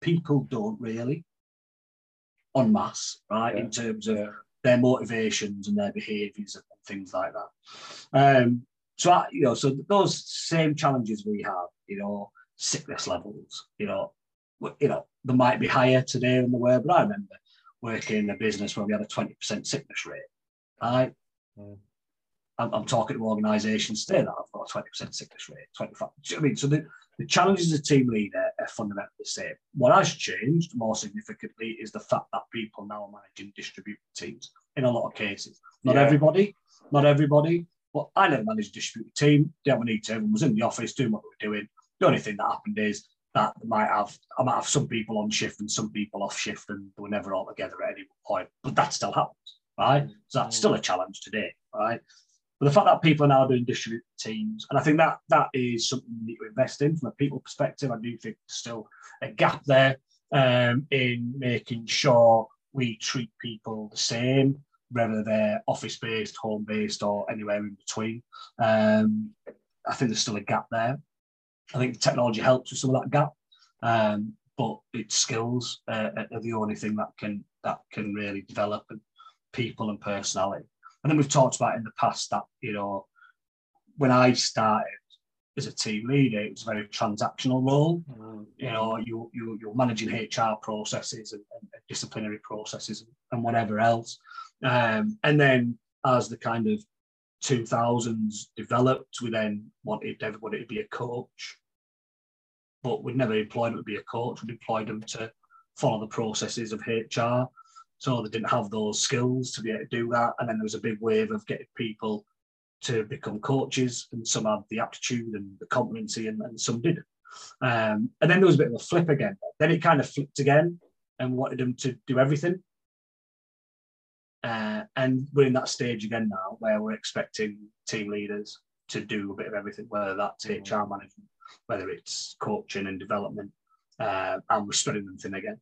people don't really en masse, right? Yeah. In terms of yeah. their motivations and their behaviours and things like that. Um, so I, you know, so those same challenges we have, you know, sickness levels, you know, you know, they might be higher today than they were, but I remember working in a business where we had a 20% sickness rate. Right? Mm. I'm, I'm, talking to organisations today that I've got a 20% sickness rate, 25. I mean, so the, the challenges as a team leader are fundamentally the same. What has changed more significantly is the fact that people now are managing distributed teams in a lot of cases. Not yeah. everybody, not everybody, but I never managed a distributed team. Didn't need to. Everyone was in the office doing what we were doing. The only thing that happened is that might have I might have some people on shift and some people off shift, and they were never all together at any point. But that still happens, right? So that's still a challenge today, right? But the fact that people are now doing distributed teams, and I think that that is something you need to invest in from a people perspective. I do think there's still a gap there um, in making sure we treat people the same, whether they're office based, home based, or anywhere in between. Um, I think there's still a gap there. I think technology helps with some of that gap, um, but its skills uh, are the only thing that can that can really develop and people and personality. And then we've talked about in the past that you know when I started as a team leader, it was a very transactional role. Mm-hmm. You know, you, you you're managing HR processes and, and disciplinary processes and whatever else. Um, and then as the kind of 2000s developed, we then wanted everybody to be a coach but we'd never employed them to be a coach. We'd employed them to follow the processes of HR. So they didn't have those skills to be able to do that. And then there was a big wave of getting people to become coaches, and some had the aptitude and the competency, and, and some didn't. Um, and then there was a bit of a flip again. Then it kind of flipped again and wanted them to do everything. Uh, and we're in that stage again now where we're expecting team leaders to do a bit of everything, whether that's mm. HR management, whether it's coaching and development, uh, and we're spreading them thin again.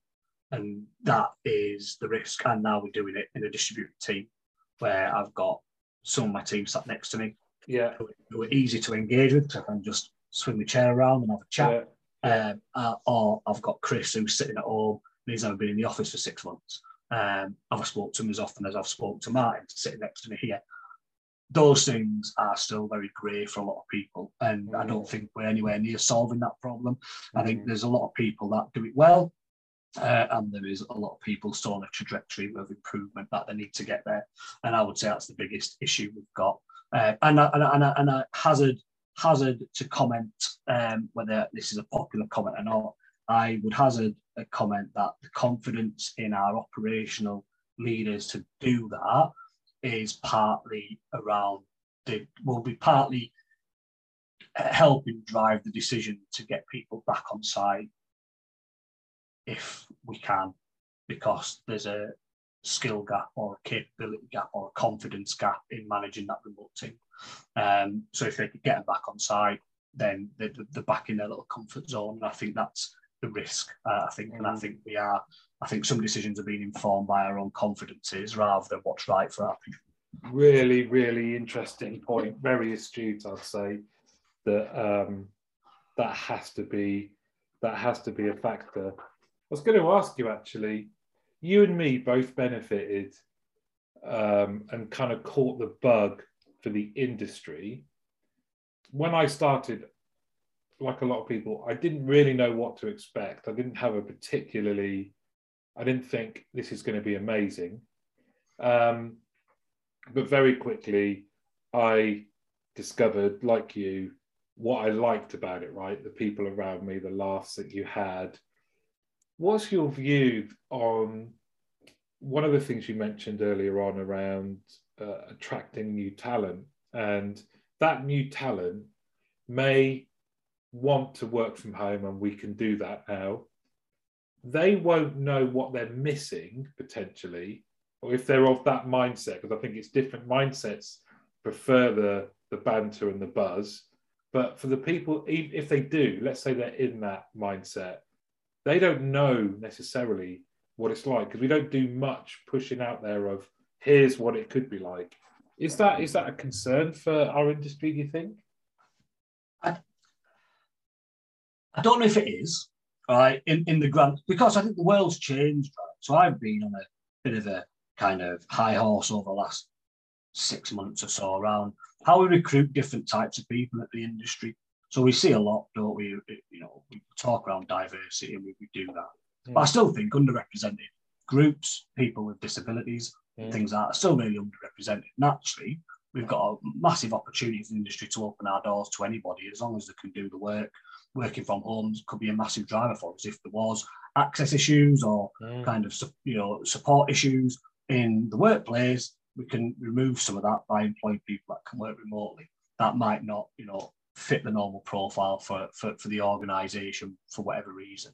And that is the risk. And now we're doing it in a distributed team. where I've got some of my team sat next to me Yeah. who, are easy to engage with because I can just swing the chair around and have a chat. Yeah. Um, uh, or I've got Chris who's sitting at home and he's never been in the office for six months. Um, I've spoken to him as often as I've spoken to Martin sitting next to me here. Those things are still very grey for a lot of people, and I don't think we're anywhere near solving that problem. I think Mhm. there's a lot of people that do it well, uh, and there is a lot of people still on a trajectory of improvement that they need to get there. And I would say that's the biggest issue we've got. Uh, and, I, and, I, and, I, and I hazard hazard to comment um, whether this is a popular comment or not. I would hazard a comment that the confidence in our operational leaders to do that is partly around the will be partly helping drive the decision to get people back on site if we can, because there's a skill gap or a capability gap or a confidence gap in managing that remote team. Um, so if they could get them back on site, then they're, they're back in their little comfort zone. And I think that's the risk. Uh, I think, and I Mm. think we are. I think some decisions are being informed by our own confidences rather than what's right for our people. really, really interesting point. Very astute, I'd say. That um, that has to be that has to be a factor. I was going to ask you actually. You and me both benefited um, and kind of caught the bug for the industry. When I started, like a lot of people, I didn't really know what to expect. I didn't have a particularly, I didn't think this is going to be amazing. Um, but very quickly, I discovered, like you, what I liked about it, right? The people around me, the laughs that you had. What's your view on one of the things you mentioned earlier on around uh, attracting new talent? And that new talent may want to work from home, and we can do that now. They won't know what they're missing potentially or if they're of that mindset, because I think it's different mindsets prefer the, the banter and the buzz. But for the people, if they do, let's say they're in that mindset, they don't know necessarily what it's like because we don't do much pushing out there of here's what it could be like. Is that is that a concern for our industry? Do you think? I don't know if it is right in, in the grand because I think the world's changed. Right? So I've been on a bit of a kind of high horse over the last six months or so around how we recruit different types of people at the industry. So we see a lot, don't we? You know, we talk around diversity and we, we do that. But I still think underrepresented groups, people with disabilities, Mm. things like that are still really underrepresented. Naturally, we've got a massive opportunity for the industry to open our doors to anybody as long as they can do the work. Working from home could be a massive driver for us if there was access issues or Mm. kind of you know support issues in the workplace. We can remove some of that by employing people that can work remotely. That might not you know fit the normal profile for for, for the organisation for whatever reason.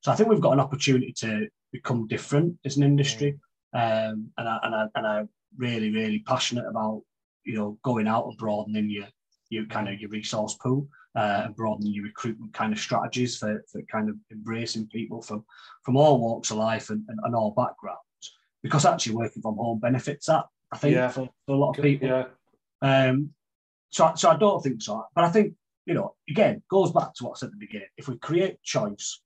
So I think we've got an opportunity to become different as an industry, um, and I, and I and I'm really really passionate about you know going out and broadening your your kind of your resource pool uh, and broadening your recruitment kind of strategies for, for kind of embracing people from from all walks of life and, and, and all backgrounds because actually working from home benefits that I think Yeah. for, for a lot of people. Yeah. Um, so, so I don't think so. But I think, you know, again, goes back to what I said at the beginning. If we create choice,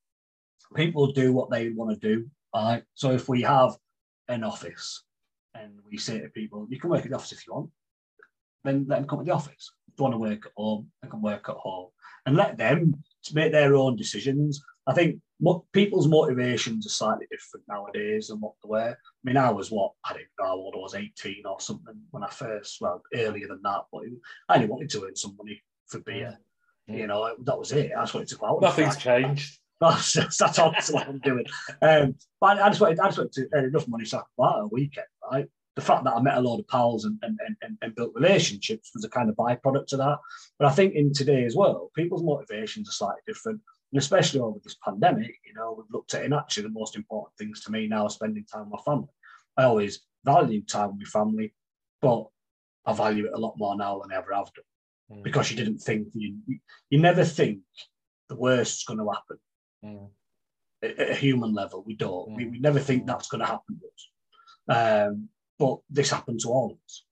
people do what they want to do. Right. So if we have an office and we say to people, you can work at the office if you want, then let them come to the office. Want to work at home, they can work at home. And let them make their own decisions. I think mo- people's motivations are slightly different nowadays than what they were. I mean, I was what I don't know how old I was, 18 or something when I first, well, earlier than that, but I only wanted to earn some money for beer. You know, that was it. I just wanted to go out. Nothing's changed. That's, that's, that's what I'm doing. Um, but I just wanted, I just wanted to earn enough money so I could buy a weekend, right? The fact that I met a lot of pals and, and, and, and built relationships was a kind of byproduct of that. But I think in today's world, people's motivations are slightly different. And especially over this pandemic, you know, we've looked at, and actually the most important things to me now are spending time with my family. I always value time with my family, but I value it a lot more now than I ever have done Mm. because you didn't think, you, you never think the worst is going to happen Mm. at at a human level. We don't. We, Mm. we never think that's going to happen to us. Um, but this happened to all of us.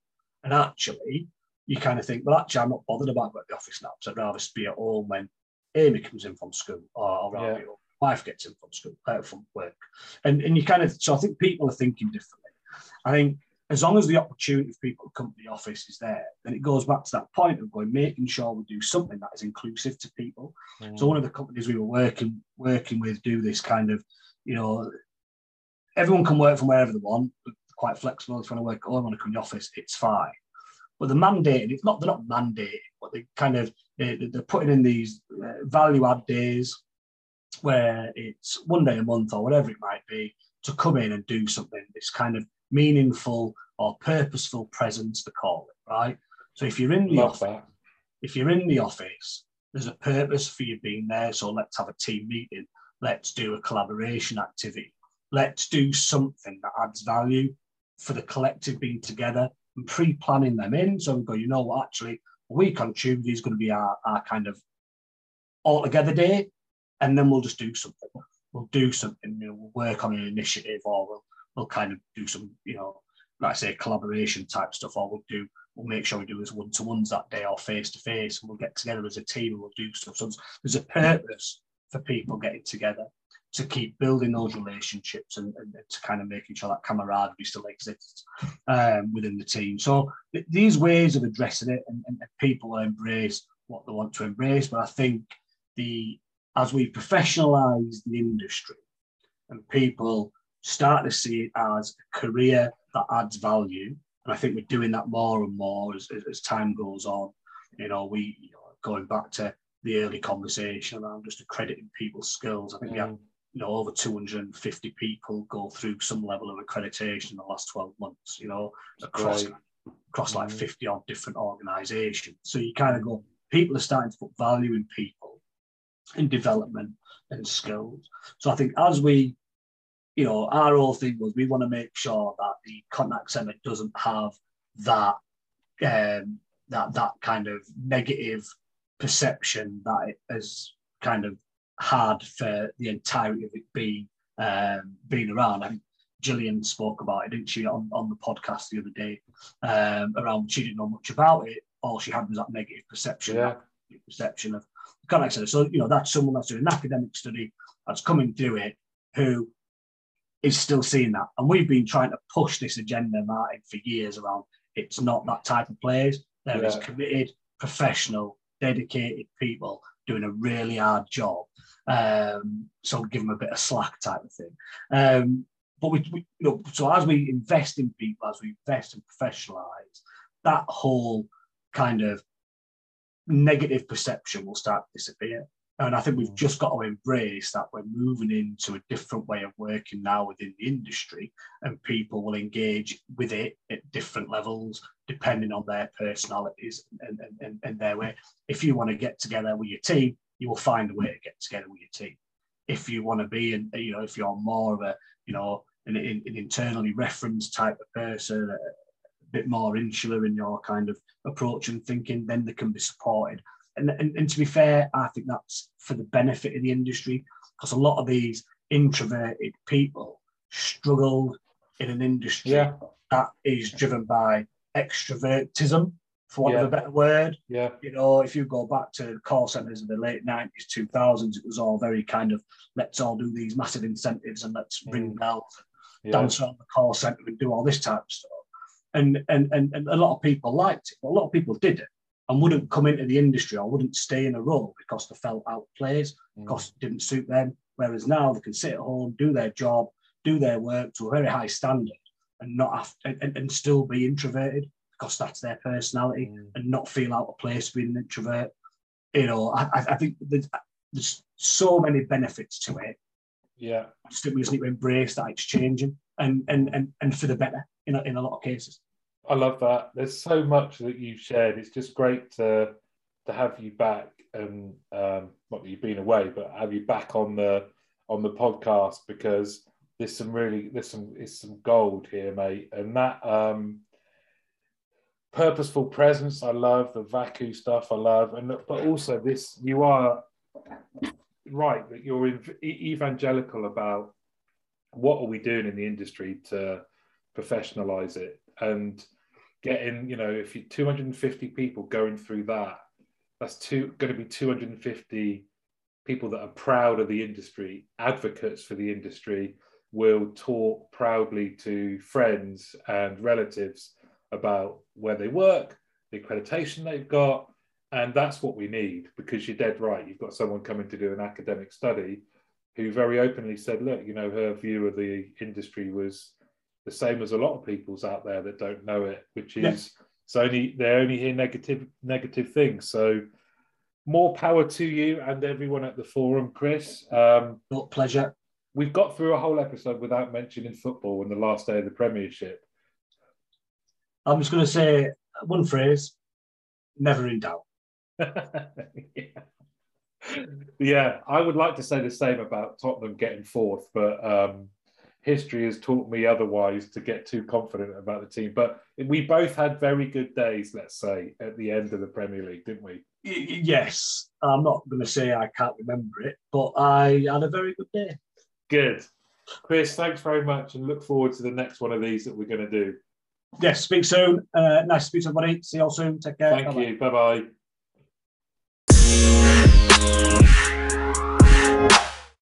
And actually, you kind of think, well, actually, I'm not bothered about going to the office now, so I'd rather be at home when Amy comes in from school, or, or yeah. wife gets in from school, uh, from work. And, and you kind of, so I think people are thinking differently. I think as long as the opportunity for people to come to the office is there, then it goes back to that point of going, making sure we do something that is inclusive to people. Mm. So one of the companies we were working working with do this kind of, you know, everyone can work from wherever they want, quite flexible. If you want to work at home, want to come to the office, it's fine. But the mandate, it's not, they're not mandating, but they kind of, they, they're putting in these uh, value add days where it's one day a month or whatever it might be to come in and do something. It's kind of meaningful or purposeful presence, to call it, right? So if you're in the Love office, that. if you're in the office, there's a purpose for you being there. So let's have a team meeting. Let's do a collaboration activity. Let's do something that adds value for the collective being together and pre-planning them in. So we go, you know what, actually, a week on Tuesday is going to be our, our kind of all together day. And then we'll just do something. We'll do something, you know, we'll work on an initiative or we'll we'll kind of do some, you know, like I say, collaboration type stuff, or we'll do, we'll make sure we do as one to ones that day or face to face, and we'll get together as a team and we'll do stuff. So there's a purpose for people getting together to keep building those relationships and, and, to kind of making sure that camaraderie still exists um, within the team. So th- these ways of addressing it, and, and people embrace what they want to embrace. But I think the as we professionalize the industry and people start to see it as a career that adds value. And I think we're doing that more and more as, as time goes on. You know, we you know, going back to the early conversation around just accrediting people's skills. I think mm. we. You know over 250 people go through some level of accreditation in the last 12 months. You know, across across like mm. 50 odd different organisations. So you kind of go, people are starting to put value in people, in development and skills. So I think as we you know, our whole thing was we want to make sure that the contact center doesn't have that um, that that kind of negative perception that it has kind of had for the entirety of it being um, being around. I think Gillian spoke about it, didn't she, on, on the podcast the other day, um, around she didn't know much about it. All she had was that negative perception, yeah. that perception of contact. So, you know, that's someone that's doing an academic study that's coming through it who is still seeing that. And we've been trying to push this agenda, Martin, for years around it's not that type of players. There yeah. is committed, professional, dedicated people doing a really hard job. Um, so give them a bit of slack type of thing. Um, but we, we, you know, so as we invest in people, as we invest and professionalize, that whole kind of negative perception will start to disappear. And I think we've mm. just got to embrace that we're moving into a different way of working now within the industry, and people will engage with it at different levels depending on their personalities and, and, and their way. If you want to get together with your team, you will find a way to get together with your team. If you want to be, and you know, if you're more of a, you know, an, an internally referenced type of person, a, bit more insular in your kind of approach and thinking, then they can be supported and, and, and to be fair, I think that's for the benefit of the industry because a lot of these introverted people struggle in an industry yeah. that is driven by extrovertism, for want yeah. of a better word. Yeah. You know, if you go back to call centers in the late 90s, 2000s, it was all very kind of let's all do these massive incentives and let's ring mm. bells, yeah. dance around the call center and do all this type of stuff. And, and, and, and a lot of people liked it, but a lot of people did it and wouldn't come into the industry or wouldn't stay in a role because they felt outplayed, mm. because it didn't suit them. Whereas now they can sit at home, do their job, do their work to a very high standard, and not have and, and still be introverted because that's their personality, mm. and not feel out of place being an introvert. You know, I, I think there's, there's so many benefits to it. Yeah, I just think we just need to embrace that it's changing and and and and for the better in a, in a lot of cases. I love that. There's so much that you've shared. It's just great to to have you back and um, not that you've been away, but have you back on the on the podcast because there's some really there's some it's some gold here, mate. And that um, purposeful presence, I love the Vacu stuff. I love, and but also this you are right that you're evangelical about what are we doing in the industry to professionalize it and getting, you know, if you 250 people going through that, that's two, going to be 250 people that are proud of the industry, advocates for the industry, will talk proudly to friends and relatives about where they work, the accreditation they've got. And that's what we need because you're dead right. You've got someone coming to do an academic study who very openly said, look, you know, her view of the industry was the same as a lot of people's out there that don't know it, which is yes. it's only they only hear negative negative things. So more power to you and everyone at the forum, Chris. Um, pleasure. We've got through a whole episode without mentioning football and the last day of the Premiership. I'm just going to say one phrase: never in doubt. yeah. yeah, I would like to say the same about Tottenham getting fourth, but um, history has taught me otherwise to get too confident about the team. But we both had very good days, let's say, at the end of the Premier League, didn't we? Yes, I'm not going to say I can't remember it, but I had a very good day. Good. Chris, thanks very much and look forward to the next one of these that we're going to do. Yes, speak soon. Uh, nice to speak to everybody. See you all soon. Take care. Thank Bye-bye. you. Bye bye.